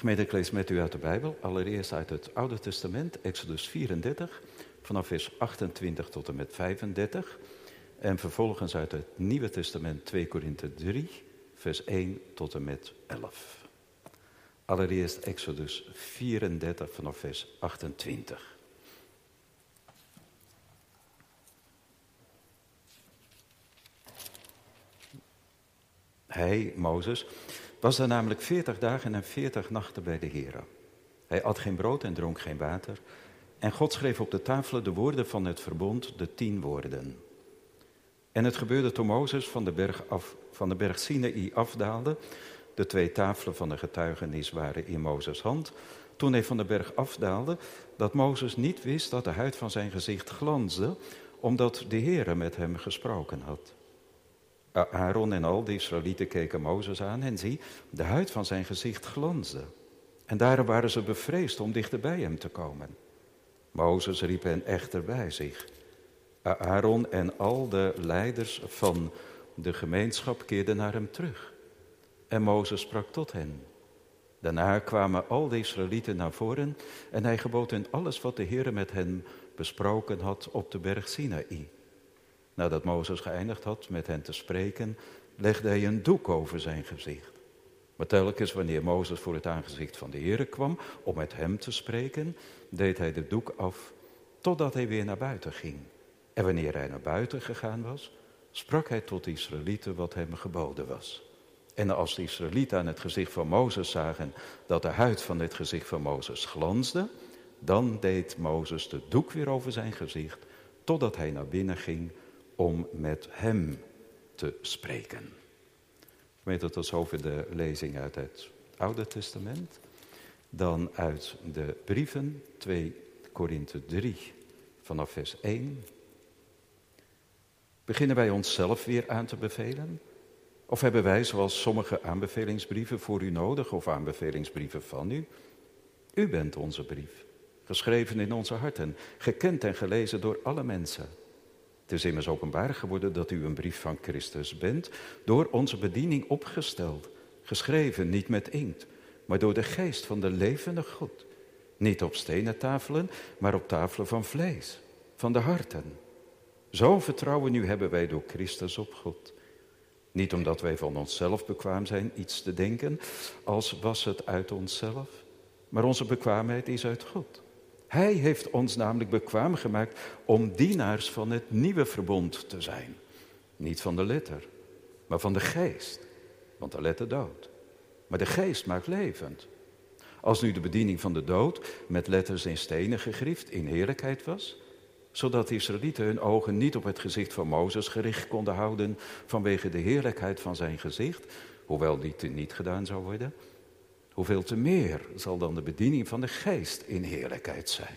Gemeente, ik lees met u uit de Bijbel. Allereerst uit het Oude Testament, Exodus 34, vanaf vers 28 tot en met 35. En vervolgens uit het Nieuwe Testament 2 Korinthe 3, vers 1 tot en met 11. Allereerst Exodus 34 vanaf vers 28. Hij, Mozes, was daar namelijk veertig dagen en veertig nachten bij de Heer. Hij at geen brood en dronk geen water. En God schreef op de tafelen de woorden van het verbond, de tien woorden. En het gebeurde toen Mozes van de berg, af, van de berg Sinaï afdaalde. De twee tafelen van de getuigenis waren in Mozes' hand. Toen hij van de berg afdaalde, dat Mozes niet wist dat de huid van zijn gezicht glansde, omdat de Heere met hem gesproken had. Aaron en al de Israëlieten keken Mozes aan en zie, de huid van zijn gezicht glansde. En daarom waren ze bevreesd om dichter bij hem te komen. Mozes riep hen echter bij zich. Aaron en al de leiders van de gemeenschap keerden naar hem terug. En Mozes sprak tot hen. Daarna kwamen al de Israëlieten naar voren en hij gebood hen alles wat de Heer met hen besproken had op de berg Sinaï. Nadat Mozes geëindigd had met hen te spreken, legde hij een doek over zijn gezicht. Maar telkens wanneer Mozes voor het aangezicht van de Heer kwam om met hem te spreken, deed hij de doek af totdat hij weer naar buiten ging. En wanneer hij naar buiten gegaan was, sprak hij tot de Israëlieten wat hem geboden was. En als de Israëlieten aan het gezicht van Mozes zagen dat de huid van het gezicht van Mozes glansde, dan deed Mozes de doek weer over zijn gezicht, totdat hij naar binnen ging om met hem te spreken. Ik weet dat is over de lezing uit het Oude Testament. Dan uit de brieven 2 Korinthe 3 vanaf vers 1. Beginnen wij onszelf weer aan te bevelen? Of hebben wij, zoals sommige aanbevelingsbrieven voor u nodig of aanbevelingsbrieven van u? U bent onze brief, geschreven in onze harten, gekend en gelezen door alle mensen. Het is immers openbaar geworden dat u een brief van Christus bent, door onze bediening opgesteld, geschreven niet met inkt, maar door de geest van de levende God. Niet op stenen tafelen, maar op tafelen van vlees, van de harten. Zo'n vertrouwen nu hebben wij door Christus op God. Niet omdat wij van onszelf bekwaam zijn iets te denken, als was het uit onszelf, maar onze bekwaamheid is uit God. Hij heeft ons namelijk bekwaam gemaakt om dienaars van het nieuwe verbond te zijn. Niet van de letter, maar van de geest. Want de letter dood. Maar de geest maakt levend. Als nu de bediening van de dood met letters in stenen gegrift in heerlijkheid was, zodat de Israëlieten hun ogen niet op het gezicht van Mozes gericht konden houden vanwege de heerlijkheid van zijn gezicht, hoewel die niet gedaan zou worden, hoeveel te meer zal dan de bediening van de geest in heerlijkheid zijn.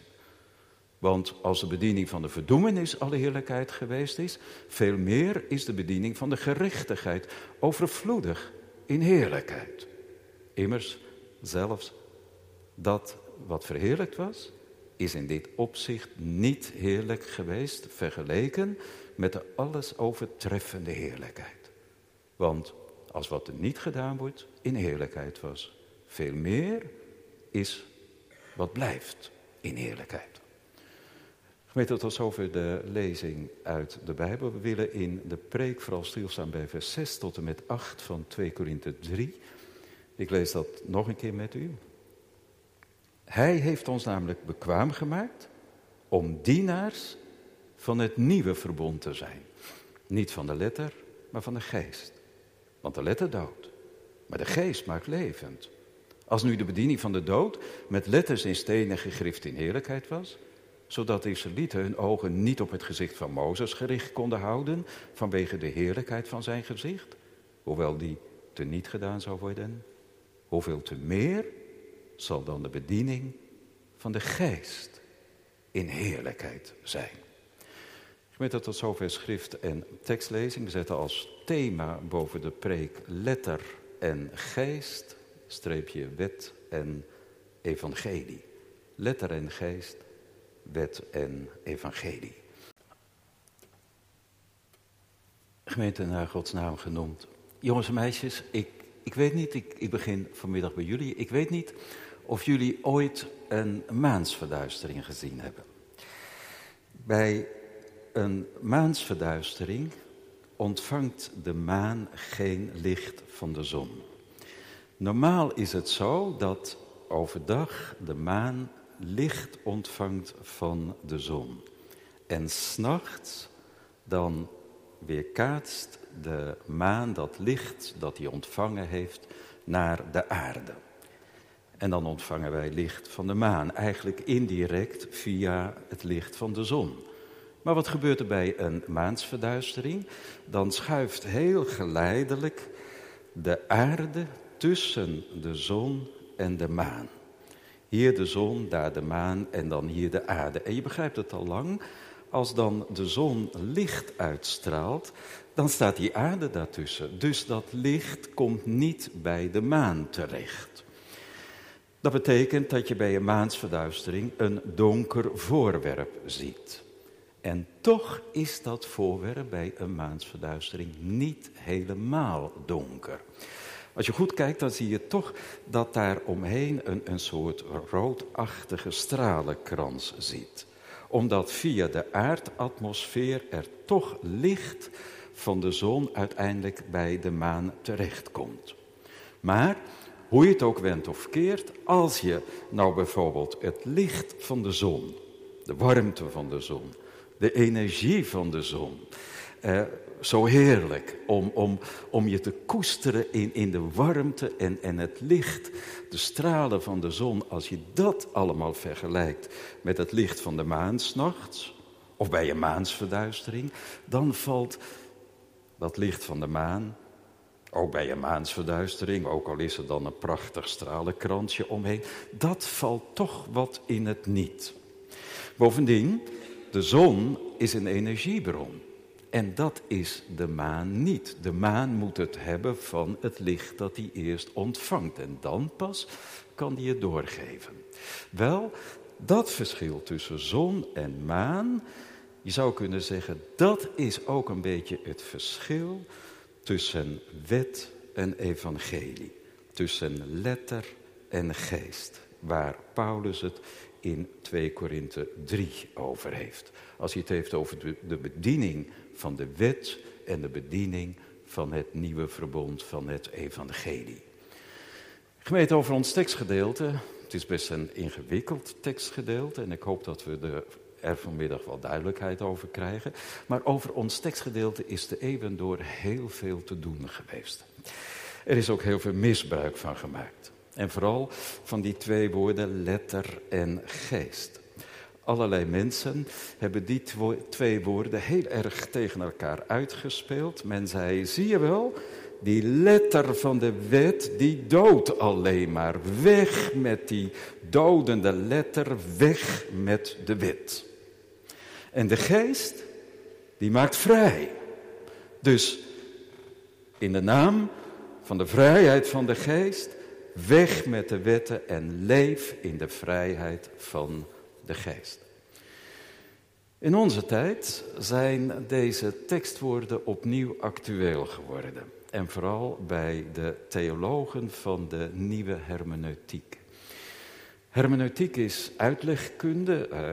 Want als de bediening van de verdoemenis alle heerlijkheid geweest is, veel meer is de bediening van de gerechtigheid overvloedig in heerlijkheid. Immers, zelfs dat wat verheerlijkt was, is in dit opzicht niet heerlijk geweest vergeleken met de alles overtreffende heerlijkheid. Want als wat er niet gedaan wordt in heerlijkheid was, veel meer is wat blijft in eerlijkheid. Gemeente, tot zover de lezing uit de Bijbel. We willen in de preek vooral stilstaan bij vers 6 tot en met 8 van 2 Korinthe 3. Ik lees dat nog een keer met u. Hij heeft ons namelijk bekwaam gemaakt om dienaars van het nieuwe verbond te zijn. Niet van de letter, maar van de geest. Want de letter doodt, maar de geest maakt levend. Als nu de bediening van de dood met letters in stenen gegrift in heerlijkheid was, zodat de Israëlieten hun ogen niet op het gezicht van Mozes gericht konden houden vanwege de heerlijkheid van zijn gezicht, hoewel die te niet gedaan zou worden, hoeveel te meer zal dan de bediening van de geest in heerlijkheid zijn. Gemeente tot zover schrift en tekstlezing. We zetten als thema boven de preek letter en geest streepje wet en evangelie. Letter en geest, wet en evangelie. Gemeente naar Gods naam genoemd. Jongens en meisjes, ik ik weet niet, ik, ik begin vanmiddag bij jullie. Ik weet niet of jullie ooit een maansverduistering gezien hebben. Bij een maansverduistering ontvangt de maan geen licht van de zon. Normaal is het zo dat overdag de maan licht ontvangt van de zon. En s'nachts dan weerkaatst de maan dat licht dat hij ontvangen heeft naar de aarde. En dan ontvangen wij licht van de maan, eigenlijk indirect via het licht van de zon. Maar wat gebeurt er bij een maansverduistering? Dan schuift heel geleidelijk de aarde tussen de zon en de maan. Hier de zon, daar de maan en dan hier de aarde. En je begrijpt het al lang, als dan de zon licht uitstraalt, dan staat die aarde daartussen. Dus dat licht komt niet bij de maan terecht. Dat betekent dat je bij een maansverduistering een donker voorwerp ziet. En toch is dat voorwerp bij een maansverduistering niet helemaal donker. Als je goed kijkt, dan zie je toch dat daar omheen een, een soort roodachtige stralenkrans zit. Omdat via de aardatmosfeer er toch licht van de zon uiteindelijk bij de maan terechtkomt. Maar hoe je het ook wendt of keert, als je nou bijvoorbeeld het licht van de zon, de warmte van de zon, de energie van de zon, eh, zo heerlijk om, om, om je te koesteren in, in de warmte en, en het licht, de stralen van de zon. Als je dat allemaal vergelijkt met het licht van de maan s'nachts, of bij een maansverduistering, dan valt dat licht van de maan, ook bij een maansverduistering, ook al is er dan een prachtig stralenkransje omheen, dat valt toch wat in het niet. Bovendien, de zon is een energiebron. En dat is de maan niet. De maan moet het hebben van het licht dat hij eerst ontvangt. En dan pas kan hij het doorgeven. Wel, dat verschil tussen zon en maan, je zou kunnen zeggen, dat is ook een beetje het verschil tussen wet en evangelie. Tussen letter en geest. Waar Paulus het in 2 Korinthe 3 over heeft. Als hij het heeft over de, de bediening van de wet en de bediening van het nieuwe verbond van het evangelie. Gemeente over ons tekstgedeelte. Het is best een ingewikkeld tekstgedeelte en ik hoop dat we er vanmiddag wel duidelijkheid over krijgen. Maar over ons tekstgedeelte is de eeuwen door heel veel te doen geweest. Er is ook heel veel misbruik van gemaakt. En vooral van die twee woorden letter en geest. Allerlei mensen hebben die twee woorden heel erg tegen elkaar uitgespeeld. Men zei, zie je wel, die letter van de wet, die doodt alleen maar. Weg met die dodende letter, weg met de wet. En de geest, die maakt vrij. Dus in de naam van de vrijheid van de geest, weg met de wetten en leef in de vrijheid van de geest. In onze tijd zijn deze tekstwoorden opnieuw actueel geworden. En vooral bij de theologen van de nieuwe hermeneutiek. Hermeneutiek is uitlegkunde. Eh,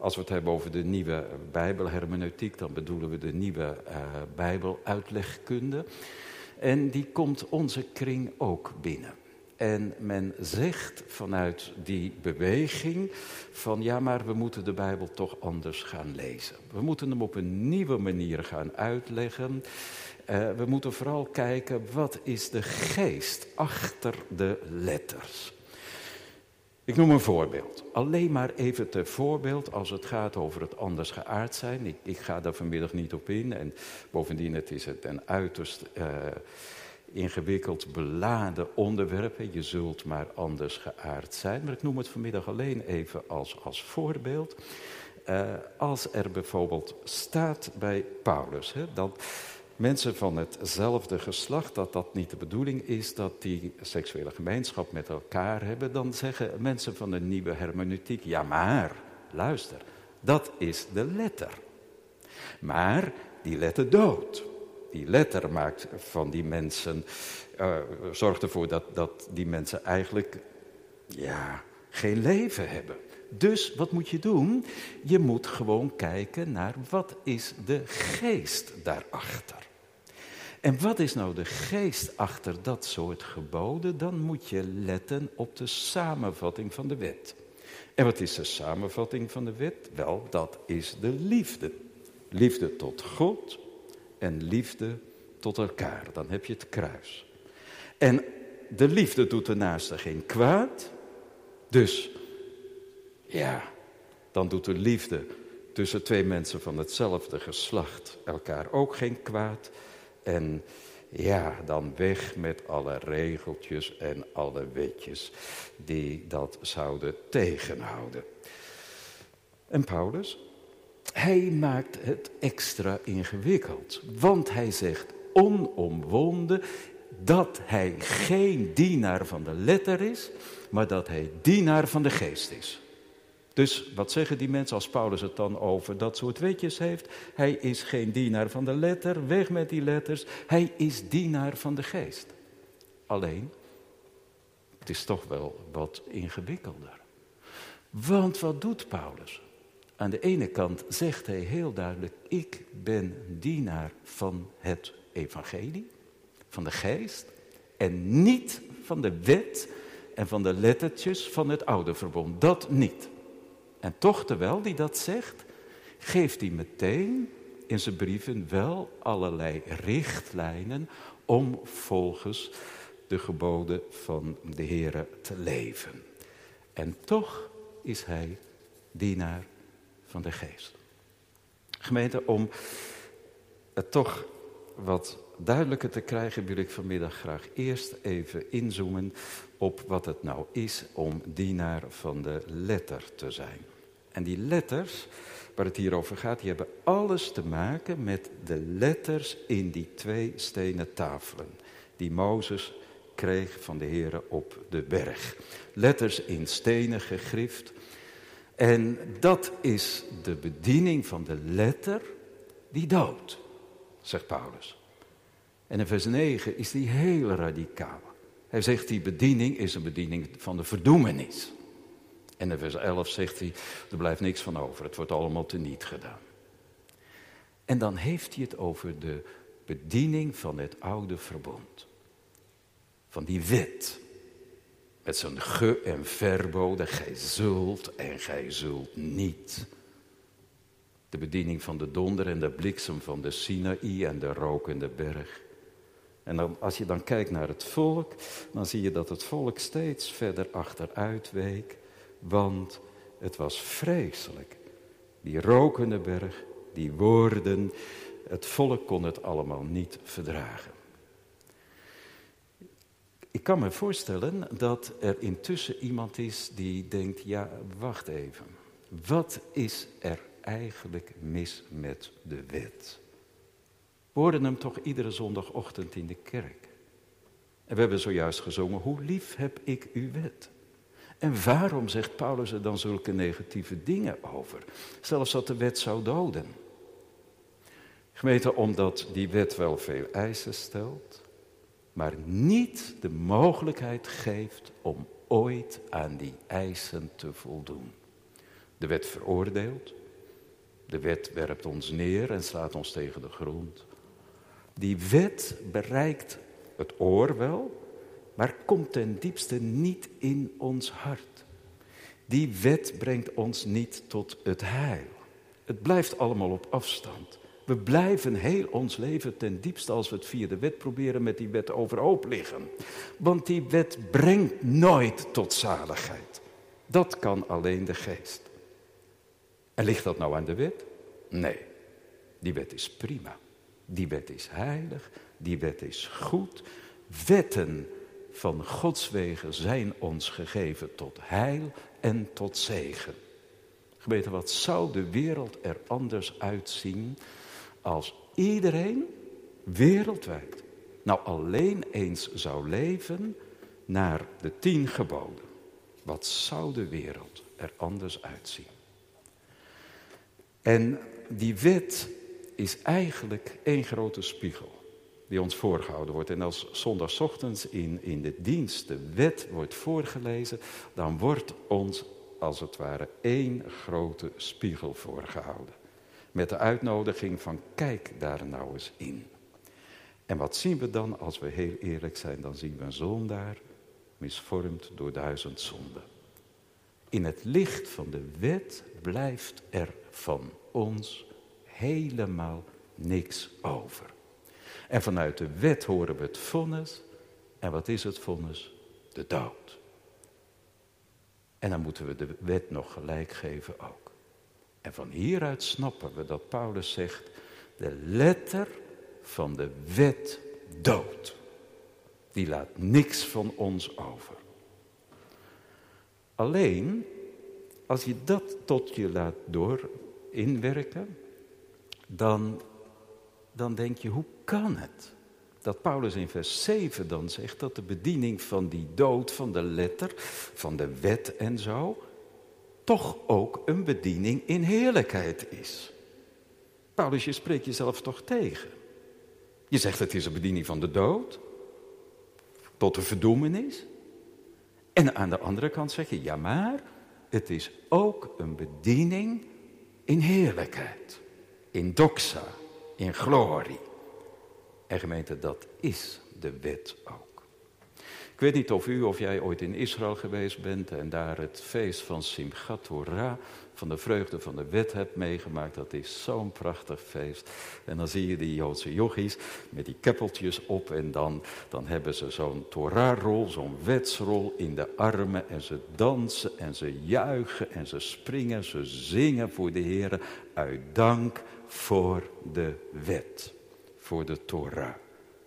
als we het hebben over de nieuwe Bijbelhermeneutiek, dan bedoelen we de nieuwe uh, Bijbeluitlegkunde. En die komt onze kring ook binnen. En men zegt vanuit die beweging van ja, maar we moeten de Bijbel toch anders gaan lezen. We moeten hem op een nieuwe manier gaan uitleggen. Uh, we moeten vooral kijken wat is de geest achter de letters. Ik noem een voorbeeld. Alleen maar even ter voorbeeld als het gaat over het anders geaard zijn. Ik, ga daar vanmiddag niet op in. En bovendien het is het een uiterst uh, ingewikkeld beladen onderwerp. Je zult maar anders geaard zijn. Maar ik noem het vanmiddag alleen even als, als voorbeeld. Uh, als er bijvoorbeeld staat bij Paulus, hè, dat mensen van hetzelfde geslacht, dat dat niet de bedoeling is dat die seksuele gemeenschap met elkaar hebben, dan zeggen mensen van de nieuwe hermeneutiek, ja maar, luister, dat is de letter. Maar die letter dood. Die letter maakt van die mensen, uh, zorgt ervoor dat, dat die mensen eigenlijk ja, geen leven hebben. Dus wat moet je doen? Je moet gewoon kijken naar wat is de geest daarachter. En wat is nou de geest achter dat soort geboden? Dan moet je letten op de samenvatting van de wet. En wat is de samenvatting van de wet? Wel, dat is de liefde. Liefde tot God en liefde tot elkaar. Dan heb je het kruis. En de liefde doet de naaste geen kwaad. Dus, ja, dan doet de liefde tussen twee mensen van hetzelfde geslacht elkaar ook geen kwaad. En ja, dan weg met alle regeltjes en alle wetjes die dat zouden tegenhouden. En Paulus, hij maakt het extra ingewikkeld. Want hij zegt onomwonden dat hij geen dienaar van de letter is, maar dat hij dienaar van de geest is. Dus wat zeggen die mensen als Paulus het dan over dat soort wetjes heeft? Hij is geen dienaar van de letter, weg met die letters. Hij is dienaar van de geest. Alleen, het is toch wel wat ingewikkelder. Want wat doet Paulus? Aan de ene kant zegt hij heel duidelijk: Ik ben dienaar van het evangelie, van de geest, en niet van de wet en van de lettertjes van het oude verbond. Dat niet. En toch, terwijl hij dat zegt, geeft hij meteen in zijn brieven wel allerlei richtlijnen om volgens de geboden van de Heer te leven. En toch is hij dienaar van de geest. Gemeente, om het toch wat duidelijker te krijgen, wil ik vanmiddag graag eerst even inzoomen op wat het nou is om dienaar van de letter te zijn. En die letters, waar het hier over gaat, die hebben alles te maken met de letters in die twee stenen tafelen. Die Mozes kreeg van de Heer op de berg. Letters in stenen gegrift. En dat is de bediening van de letter die doodt, zegt Paulus. En in vers 9 is die heel radicaal. Hij zegt die bediening is een bediening van de verdoemenis. En in vers 11 zegt hij, er blijft niks van over, het wordt allemaal teniet gedaan. En dan heeft hij het over de bediening van het oude verbond. Van die wet. Met zijn ge- en verboden, gij zult en gij zult niet. De bediening van de donder en de bliksem van de Sinaï en de rokende berg. En dan, als je dan kijkt naar het volk, dan zie je dat het volk steeds verder achteruit week. Want het was vreselijk. Die rokende berg, die woorden, het volk kon het allemaal niet verdragen. Ik kan me voorstellen dat er intussen iemand is die denkt, ja, wacht even. Wat is er eigenlijk mis met de wet? We horen hem toch iedere zondagochtend in de kerk. En we hebben zojuist gezongen, hoe lief heb ik uw wet? En waarom zegt Paulus er dan zulke negatieve dingen over? Zelfs dat de wet zou doden. Gemeente, omdat die wet wel veel eisen stelt, maar niet de mogelijkheid geeft om ooit aan die eisen te voldoen. De wet veroordeelt, de wet werpt ons neer en slaat ons tegen de grond. Die wet bereikt het oor wel, maar komt ten diepste niet in ons hart. Die wet brengt ons niet tot het heil. Het blijft allemaal op afstand. We blijven heel ons leven ten diepste als we het via de wet proberen met die wet overhoop liggen. Want die wet brengt nooit tot zaligheid. Dat kan alleen de geest. En ligt dat nou aan de wet? Nee, die wet is prima. Die wet is heilig, die wet is goed. Wetten van Gods wegen zijn ons gegeven tot heil en tot zegen. Gemeente, wat zou de wereld er anders uitzien als iedereen wereldwijd nou alleen eens zou leven naar de tien geboden? Wat zou de wereld er anders uitzien? En die wet is eigenlijk één grote spiegel. die ons voorgehouden wordt. En als zondagochtends in, in de dienst de wet wordt voorgelezen, dan wordt ons als het ware één grote spiegel voorgehouden. Met de uitnodiging van kijk daar nou eens in. En wat zien we dan als we heel eerlijk zijn? Dan zien we een zondaar misvormd door duizend zonden. In het licht van de wet blijft er van ons helemaal niks over. En vanuit de wet horen we het vonnis. En wat is het vonnis? De dood. En dan moeten we de wet nog gelijk geven ook. En van hieruit snappen we dat Paulus zegt, de letter van de wet dood. Die laat niks van ons over. Alleen, als je dat tot je laat door inwerken, dan, dan denk je, hoe kan het? Dat Paulus in vers 7 dan zegt dat de bediening van die dood, van de letter, van de wet en zo, toch ook een bediening in heerlijkheid is. Paulus, je spreekt jezelf toch tegen? Je zegt het is een bediening van de dood, tot de verdoemenis. En aan de andere kant zeg je, ja maar, het is ook een bediening in heerlijkheid, in doxa, in glorie. En gemeente, dat is de wet ook. Ik weet niet of u of jij ooit in Israël geweest bent en daar het feest van Simchat Torah, van de vreugde van de wet hebt meegemaakt. Dat is zo'n prachtig feest. En dan zie je die Joodse jochies met die keppeltjes op en dan, dan hebben ze zo'n Torahrol, zo'n wetsrol in de armen en ze dansen en ze juichen en ze springen, ze zingen voor de Heer uit dank voor de wet, voor de Torah.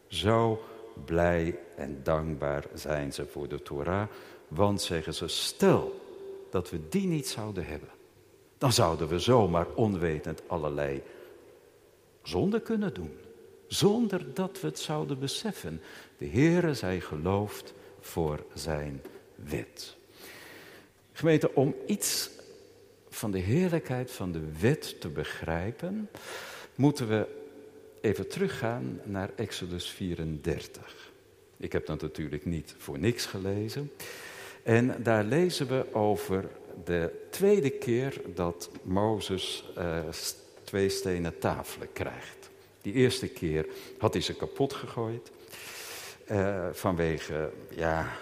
Zo blij en dankbaar zijn ze voor de Torah. Want zeggen ze, stel dat we die niet zouden hebben. Dan zouden we zomaar onwetend allerlei zonde kunnen doen. Zonder dat we het zouden beseffen. De Heere zij geloofd voor zijn wet. Gemeente, om iets van de heerlijkheid van de wet te begrijpen, moeten we even teruggaan naar Exodus 34. Ik heb dat natuurlijk niet voor niks gelezen. En daar lezen we over de tweede keer dat Mozes uh, twee stenen tafelen krijgt. Die eerste keer had hij ze kapot gegooid. Uh, vanwege ja,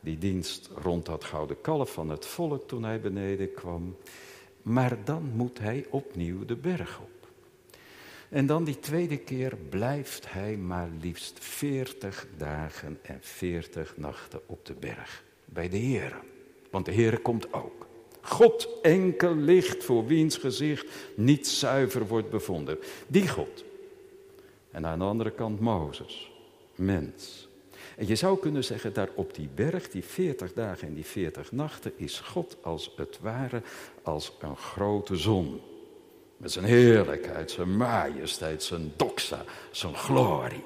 die dienst rond dat gouden kalf van het volk toen hij beneden kwam. Maar dan moet hij opnieuw de berg op. En dan die tweede keer blijft hij maar liefst veertig dagen en veertig nachten op de berg. Bij de Heer. Want de Heer komt ook. God enkel licht voor wiens gezicht niet zuiver wordt bevonden. Die God. En aan de andere kant Mozes. Mens. En je zou kunnen zeggen, daar op die berg, die veertig dagen en die veertig nachten, is God als het ware als een grote zon. Met zijn heerlijkheid, zijn majesteit, zijn doxa, zijn glorie.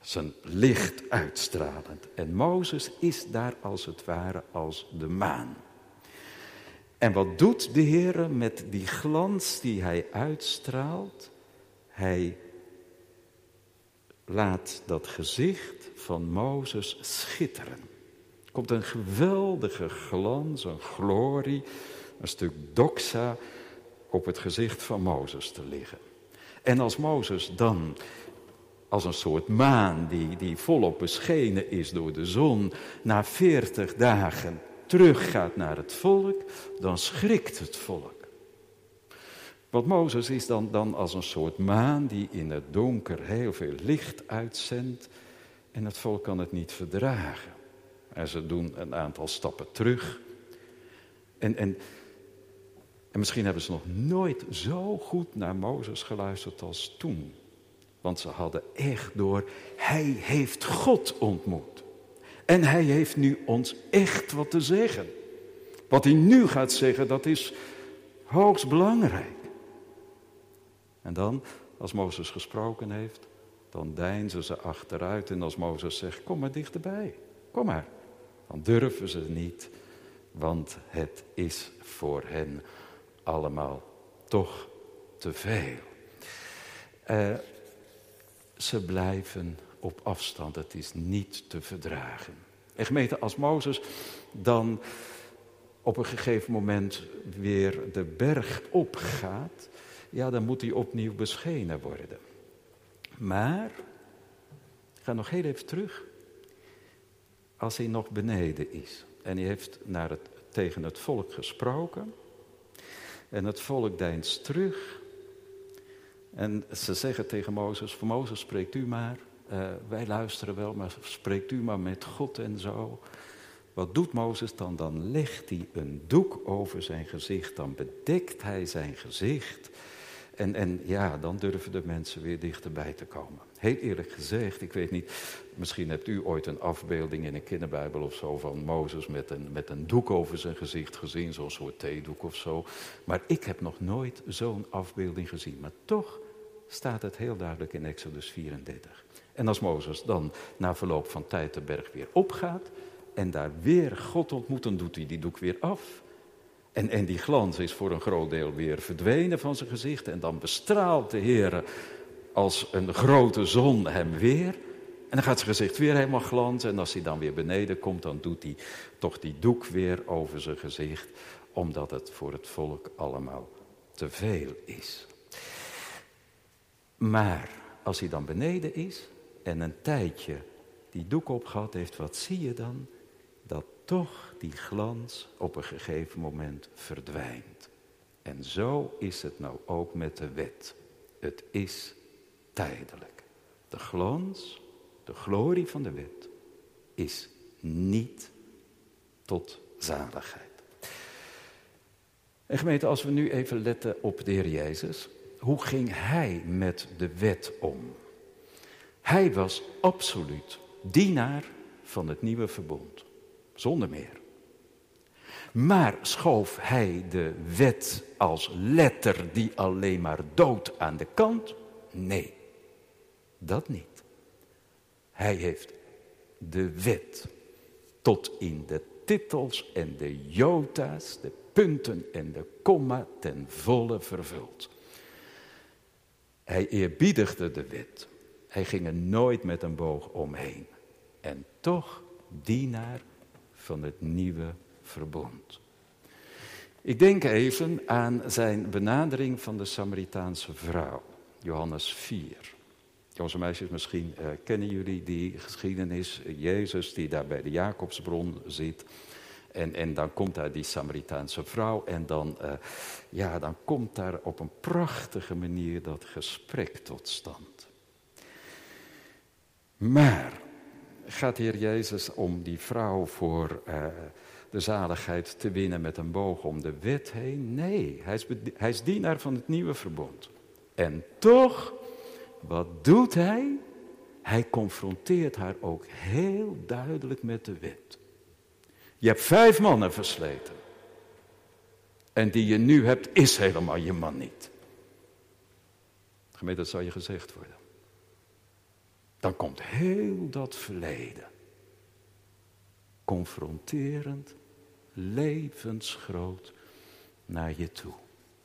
Zijn licht uitstralend. En Mozes is daar als het ware als de maan. En wat doet de Heer met die glans die hij uitstraalt? Hij laat dat gezicht van Mozes schitteren. Er komt een geweldige glans, een glorie, een stuk doxa op het gezicht van Mozes te liggen. En als Mozes dan als een soort maan die, die volop beschenen is door de zon, na veertig dagen teruggaat naar het volk, dan schrikt het volk. Want Mozes is dan, dan als een soort maan die in het donker heel veel licht uitzendt en het volk kan het niet verdragen. En ze doen een aantal stappen terug. En, en en misschien hebben ze nog nooit zo goed naar Mozes geluisterd als toen. Want ze hadden echt door, hij heeft God ontmoet. En hij heeft nu ons echt wat te zeggen. Wat hij nu gaat zeggen, dat is hoogst belangrijk. En dan, als Mozes gesproken heeft, dan deinzen ze achteruit. En als Mozes zegt, kom maar dichterbij, kom maar. Dan durven ze niet, want het is voor hen allemaal toch te veel. Uh, ze blijven op afstand. Het is niet te verdragen. En gemeente, als Mozes dan op een gegeven moment weer de berg opgaat, ja, dan moet hij opnieuw beschenen worden. Maar, ga nog heel even terug. Als hij nog beneden is en hij heeft naar het, tegen het volk gesproken en het volk deinst terug en ze zeggen tegen Mozes, voor Mozes spreekt u maar, uh, wij luisteren wel, maar spreekt u maar met God en zo. Wat doet Mozes dan? Dan legt hij een doek over zijn gezicht, dan bedekt hij zijn gezicht. En, en ja, dan durven de mensen weer dichterbij te komen. Heel eerlijk gezegd, ik weet niet, misschien hebt u ooit een afbeelding in een kinderbijbel of zo van Mozes met een, met een doek over zijn gezicht gezien, zo'n soort theedoek of zo. Maar ik heb nog nooit zo'n afbeelding gezien. Maar toch staat het heel duidelijk in Exodus 34. En als Mozes dan na verloop van tijd de berg weer opgaat en daar weer God ontmoet, dan doet hij die doek weer af. En, en die glans is voor een groot deel weer verdwenen van zijn gezicht. En dan bestraalt de Heer als een grote zon hem weer. En dan gaat zijn gezicht weer helemaal glanzen. En als hij dan weer beneden komt, dan doet hij toch die doek weer over zijn gezicht. Omdat het voor het volk allemaal te veel is. Maar als hij dan beneden is en een tijdje die doek opgehad heeft, wat zie je dan? Dat toch die glans op een gegeven moment verdwijnt. En zo is het nou ook met de wet. Het is tijdelijk. De glans, de glorie van de wet is niet tot zaligheid. En gemeente, als we nu even letten op de Heer Jezus, hoe ging hij met de wet om? Hij was absoluut dienaar van het nieuwe verbond, zonder meer. Maar schoof hij de wet als letter die alleen maar dood aan de kant? Nee, dat niet. Hij heeft de wet tot in de titels en de jota's, de punten en de komma ten volle vervuld. Hij eerbiedigde de wet. Hij ging er nooit met een boog omheen. En toch dienaar van het nieuwe verbond. Ik denk even aan zijn benadering van de Samaritaanse vrouw, Johannes 4. Jongens en meisjes, misschien uh, kennen jullie die geschiedenis. Jezus die daar bij de Jacobsbron zit. En, en dan komt daar die Samaritaanse vrouw en dan, uh, ja, dan komt daar op een prachtige manier dat gesprek tot stand. Maar gaat Heer Jezus om die vrouw voor uh, de zaligheid te winnen met een boog om de wet heen? Nee, hij is, hij is dienaar van het nieuwe verbond. En toch, wat doet hij? Hij confronteert haar ook heel duidelijk met de wet. Je hebt vijf mannen versleten. En die je nu hebt, is helemaal je man niet. Gemeente, dat zou je gezegd worden. Dan komt heel dat verleden. Confronterend, levensgroot naar je toe.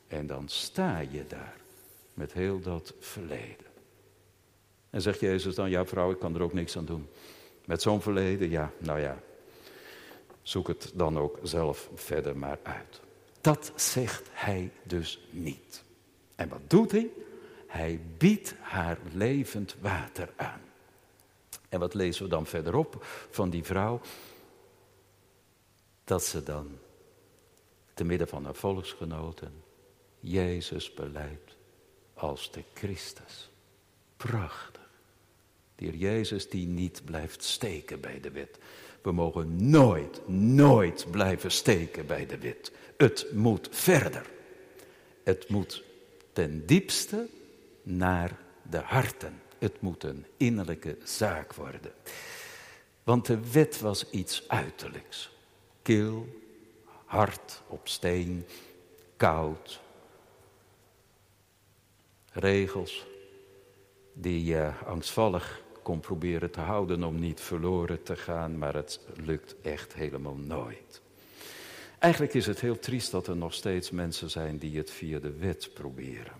En dan sta je daar met heel dat verleden. En zegt Jezus dan, ja vrouw, ik kan er ook niks aan doen. Met zo'n verleden, ja, nou ja, Zoek het dan ook zelf verder maar uit. Dat zegt hij dus niet. En wat doet hij? Hij biedt haar levend water aan. En wat lezen we dan verderop van die vrouw? Dat ze dan te midden van haar volksgenoten Jezus beleidt als de Christus. Prachtig. Die Jezus die niet blijft steken bij de wet, we mogen nooit, nooit blijven steken bij de wet. Het moet verder. Het moet ten diepste naar de harten. Het moet een innerlijke zaak worden. Want de wet was iets uiterlijks. Kil, hard op steen, koud. Regels die je angstvallig kon proberen te houden om niet verloren te gaan, maar het lukt echt helemaal nooit. Eigenlijk is het heel triest dat er nog steeds mensen zijn die het via de wet proberen.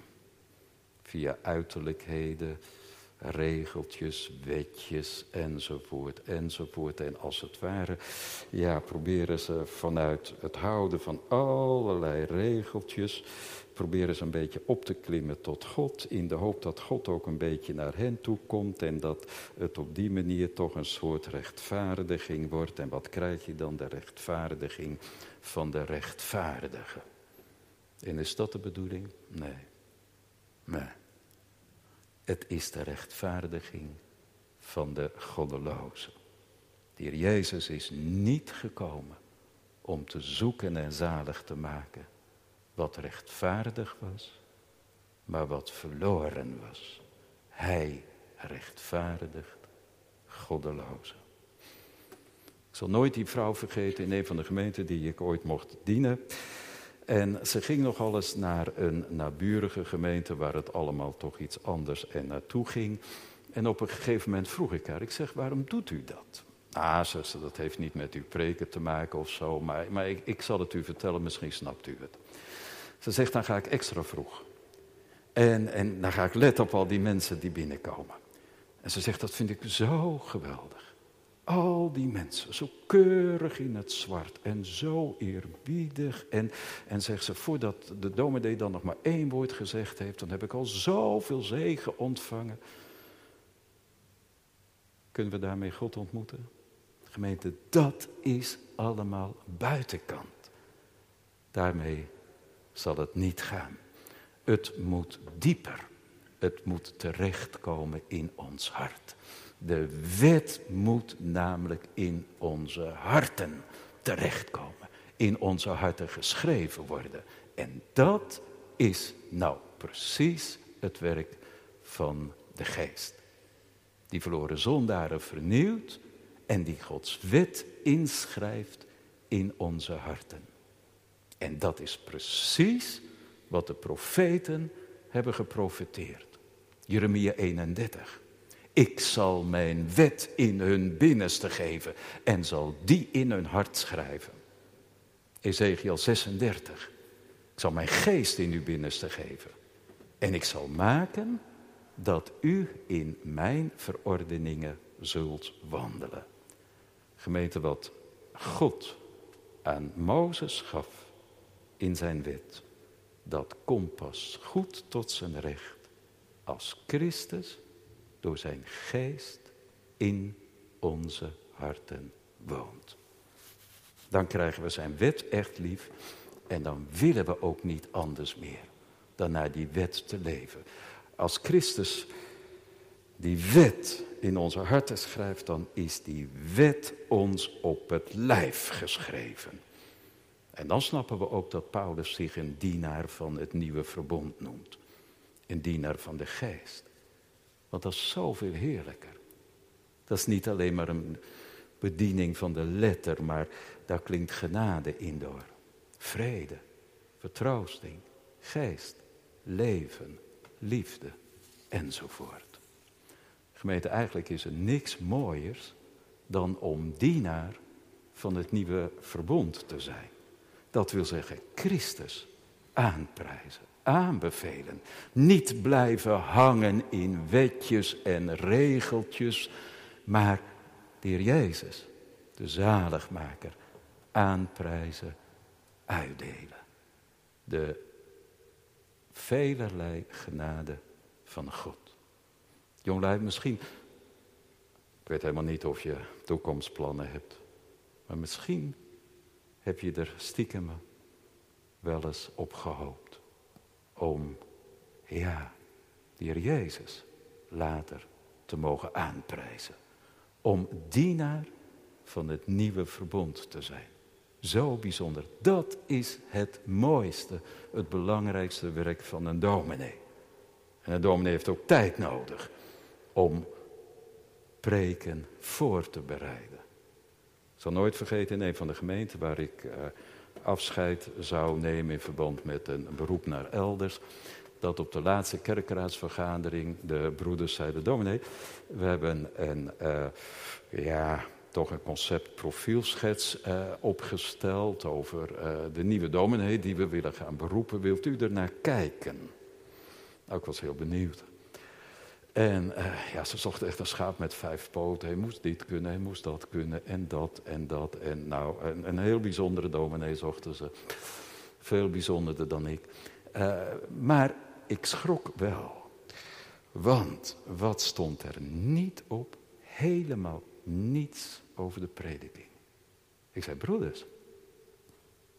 Via uiterlijkheden, regeltjes, wetjes enzovoort enzovoort. En als het ware, ja, proberen ze vanuit het houden van allerlei regeltjes, proberen ze een beetje op te klimmen tot God, in de hoop dat God ook een beetje naar hen toe komt en dat het op die manier toch een soort rechtvaardiging wordt. En wat krijg je dan? De rechtvaardiging van de rechtvaardige. En is dat de bedoeling? Nee. Nee. Het is de rechtvaardiging van de goddeloze. De heer Jezus is niet gekomen om te zoeken en zalig te maken wat rechtvaardig was, maar wat verloren was. Hij rechtvaardigt goddeloze. Ik zal nooit die vrouw vergeten in een van de gemeenten die ik ooit mocht dienen. En ze ging nogal eens naar een naburige gemeente waar het allemaal toch iets anders en naartoe ging. En op een gegeven moment vroeg ik haar, ik zeg, waarom doet u dat? Ah, zuster, dat heeft niet met uw preken te maken of zo, maar, maar ik, ik zal het u vertellen, misschien snapt u het. Ze zegt, dan ga ik extra vroeg. En, en dan ga ik letten op al die mensen die binnenkomen. En ze zegt, dat vind ik zo geweldig. Al die mensen, zo keurig in het zwart en zo eerbiedig. En, en zegt ze, voordat de dominee dan nog maar één woord gezegd heeft, dan heb ik al zoveel zegen ontvangen. Kunnen we daarmee God ontmoeten? Gemeente, dat is allemaal buitenkant. Daarmee zal het niet gaan. Het moet dieper. Het moet terechtkomen in ons hart. De wet moet namelijk in onze harten terechtkomen. In onze harten geschreven worden. En dat is nou precies het werk van de geest. Die verloren zondaren vernieuwt en die Gods wet inschrijft in onze harten. En dat is precies wat de profeten hebben geprofeteerd. Jeremia 31. Ik zal mijn wet in hun binnenste geven en zal die in hun hart schrijven. Ezekiel 36. Ik zal mijn geest in uw binnenste geven. En ik zal maken dat u in mijn verordeningen zult wandelen. Gemeente wat God aan Mozes gaf in zijn wet. Dat kompas goed tot zijn recht als Christus door zijn geest in onze harten woont. Dan krijgen we zijn wet echt lief en dan willen we ook niet anders meer dan naar die wet te leven. Als Christus die wet in onze harten schrijft, dan is die wet ons op het lijf geschreven. En dan snappen we ook dat Paulus zich een dienaar van het nieuwe verbond noemt. Een dienaar van de geest. Want dat is zoveel heerlijker. Dat is niet alleen maar een bediening van de letter, maar daar klinkt genade in door. Vrede, vertroosting, geest, leven, liefde enzovoort. Gemeente, eigenlijk is er niks mooiers dan om dienaar van het nieuwe verbond te zijn. Dat wil zeggen Christus aanprijzen aanbevelen. Niet blijven hangen in wetjes en regeltjes, maar de Heer Jezus, de zaligmaker, aanprijzen, uitdelen. De velerlei genade van God. Jonglui, misschien, ik weet helemaal niet of je toekomstplannen hebt, maar misschien heb je er stiekem wel eens op gehoopt om, ja, de Heer Jezus later te mogen aanprijzen. Om dienaar van het nieuwe verbond te zijn. Zo bijzonder. Dat is het mooiste, het belangrijkste werk van een dominee. En een dominee heeft ook tijd nodig om preken voor te bereiden. Zal nooit vergeten in een van de gemeenten waar ik uh, afscheid zou nemen in verband met een beroep naar elders. Dat op de laatste kerkraadsvergadering de broeders zeiden, dominee, we hebben een, uh, ja, toch een concept profielschets uh, opgesteld over de nieuwe dominee die we willen gaan beroepen. Wilt u er naar kijken? Nou, ik was heel benieuwd. En uh, ja, ze zochten echt een schaap met vijf poten. Hij moest dit kunnen, hij moest dat kunnen en dat en dat. En nou, een, een heel bijzondere dominee zochten ze. Veel bijzonderder dan ik. Uh, maar ik schrok wel. Want wat stond er niet op? Helemaal niets over de prediking. Ik zei, broeders,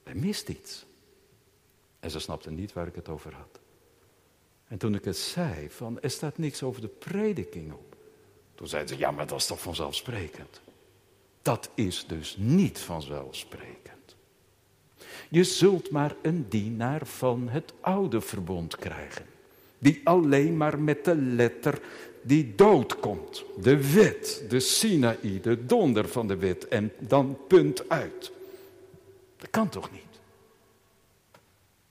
er mist iets. En ze snapten niet waar ik het over had. En toen ik het zei, van er staat niks over de prediking op. Toen zeiden ze, ja, maar dat is toch vanzelfsprekend. Dat is dus niet vanzelfsprekend. Je zult maar een dienaar van het oude verbond krijgen. Die alleen maar met de letter die dood komt. De wet, de Sinaï, de donder van de wet. En dan punt uit. Dat kan toch niet?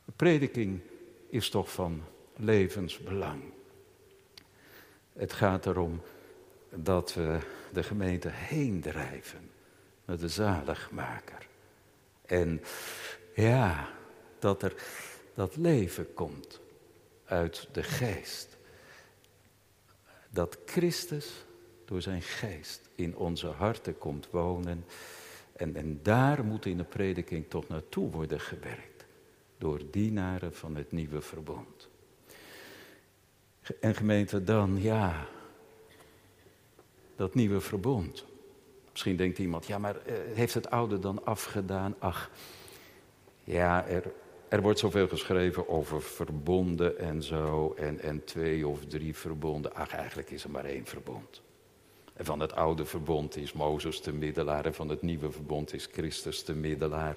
De prediking is toch van levensbelang. Het gaat erom dat we de gemeente heen drijven met de zaligmaker. En ja, dat er dat leven komt uit de geest. Dat Christus door zijn geest in onze harten komt wonen. En, en daar moet in de prediking toch naartoe worden gewerkt. Door dienaren van het nieuwe verbond. En gemeente dan, ja, dat nieuwe verbond. Misschien denkt iemand, ja, maar eh, heeft het oude dan afgedaan? Ach, ja, er, er wordt zoveel geschreven over verbonden en zo, en, en twee of drie verbonden. Ach, eigenlijk is er maar één verbond. En van het oude verbond is Mozes de middelaar. En van het nieuwe verbond is Christus de middelaar.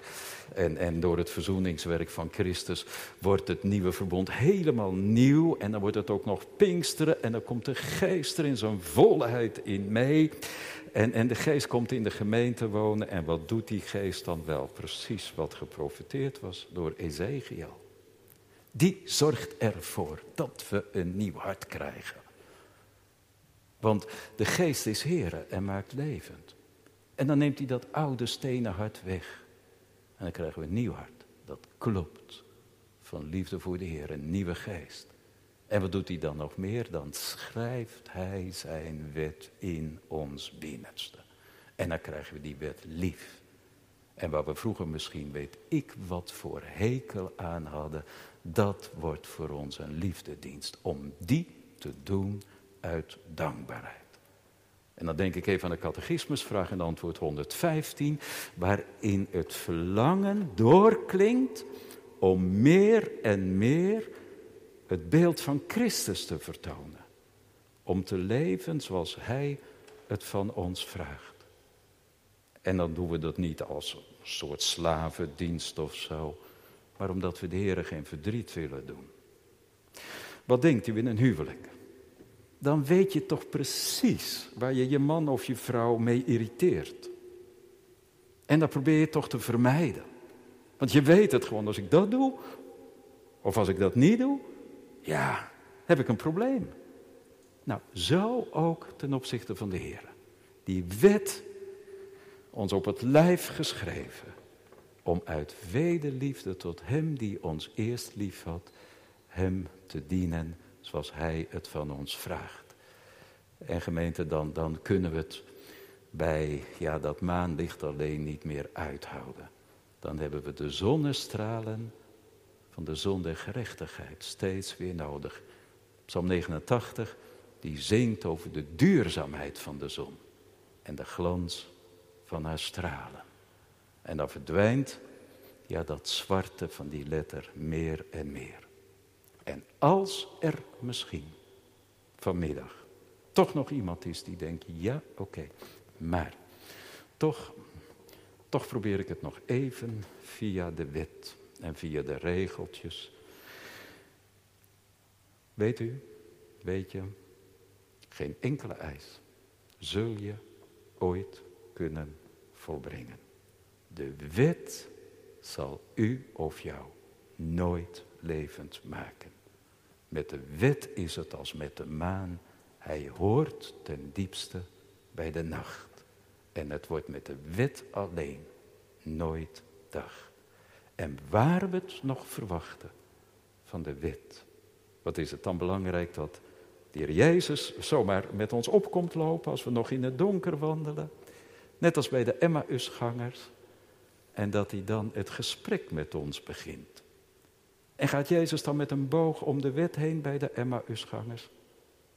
En, en door het verzoeningswerk van Christus wordt het nieuwe verbond helemaal nieuw. En dan wordt het ook nog pinksteren. En dan komt de geest er in zijn volheid in mee. En, en de geest komt in de gemeente wonen. En wat doet die geest dan wel? Precies wat geprofiteerd was door Ezekiel. Die zorgt ervoor dat we een nieuw hart krijgen. Want de geest is Heer en maakt levend. En dan neemt hij dat oude stenen hart weg. En dan krijgen we een nieuw hart. Dat klopt. Van liefde voor de Heer, een nieuwe geest. En wat doet hij dan nog meer? Dan schrijft hij zijn wet in ons binnenste. En dan krijgen we die wet lief. En waar we vroeger misschien, weet ik, wat voor hekel aan hadden, dat wordt voor ons een liefdedienst. Om die te doen uit dankbaarheid. En dan denk ik even aan de catechismusvraag en antwoord 115, waarin het verlangen doorklinkt om meer en meer het beeld van Christus te vertonen. Om te leven zoals Hij het van ons vraagt. En dan doen we dat niet als een soort slavendienst of zo, maar omdat we de Heer geen verdriet willen doen. Wat denkt u in een huwelijk? Dan weet je toch precies waar je je man of je vrouw mee irriteert. En dat probeer je toch te vermijden. Want je weet het gewoon, als ik dat doe, of als ik dat niet doe, ja, heb ik een probleem. Nou, zo ook ten opzichte van de Heer. Die wet ons op het lijf geschreven, om uit wederliefde tot Hem die ons eerst lief had, Hem te dienen zoals Hij het van ons vraagt. En gemeente, dan, dan kunnen we het bij ja, dat maanlicht alleen niet meer uithouden. Dan hebben we de zonnestralen van de zon der gerechtigheid steeds weer nodig. Psalm 89, die zingt over de duurzaamheid van de zon en de glans van haar stralen. En dan verdwijnt ja, dat zwarte van die letter meer en meer. En als er misschien vanmiddag toch nog iemand is die denkt, ja oké, maar toch, toch probeer ik het nog even via de wet en via de regeltjes. Weet u, weet je, geen enkele eis zul je ooit kunnen volbrengen. De wet zal u of jou nooit levend maken. Met de wet is het als met de maan. Hij hoort ten diepste bij de nacht. En het wordt met de wet alleen nooit dag. En waar we het nog verwachten van de wet. Wat is het dan belangrijk dat de Jezus zomaar met ons opkomt lopen als we nog in het donker wandelen. Net als bij de Emmausgangers. En dat hij dan het gesprek met ons begint. En gaat Jezus dan met een boog om de wet heen bij de Emmausgangers?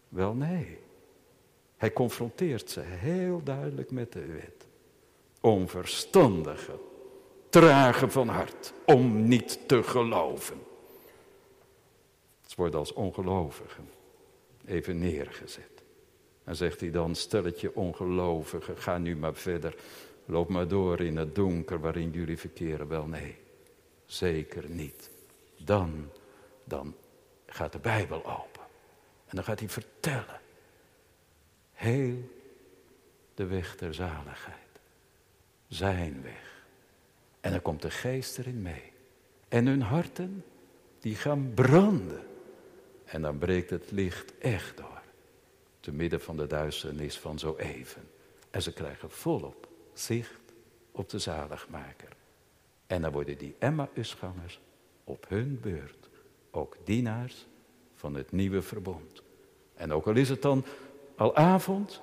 Wel nee. Hij confronteert ze heel duidelijk met de wet. Onverstandige, trage van hart, om niet te geloven. Ze worden als ongelovigen even neergezet. En zegt hij dan, stelletje ongelovigen, ga nu maar verder. Loop maar door in het donker waarin jullie verkeren. Wel nee, zeker niet. Dan, dan gaat de Bijbel open. En dan gaat hij vertellen. Heel de weg der zaligheid. Zijn weg. En dan komt de geest erin mee. En hun harten, die gaan branden. En dan breekt het licht echt door. Te midden van de duisternis van zo even. En ze krijgen volop zicht op de zaligmaker. En dan worden die Emmausgangers op hun beurt ook dienaars van het nieuwe verbond. En ook al is het dan al avond,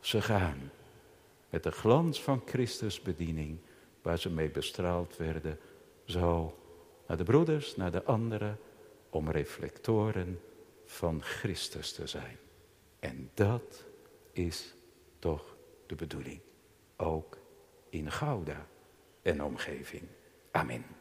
ze gaan met de glans van Christus bediening, waar ze mee bestraald werden, zo naar de broeders, naar de anderen, om reflectoren van Christus te zijn. En dat is toch de bedoeling, ook in Gouda en omgeving. Amen.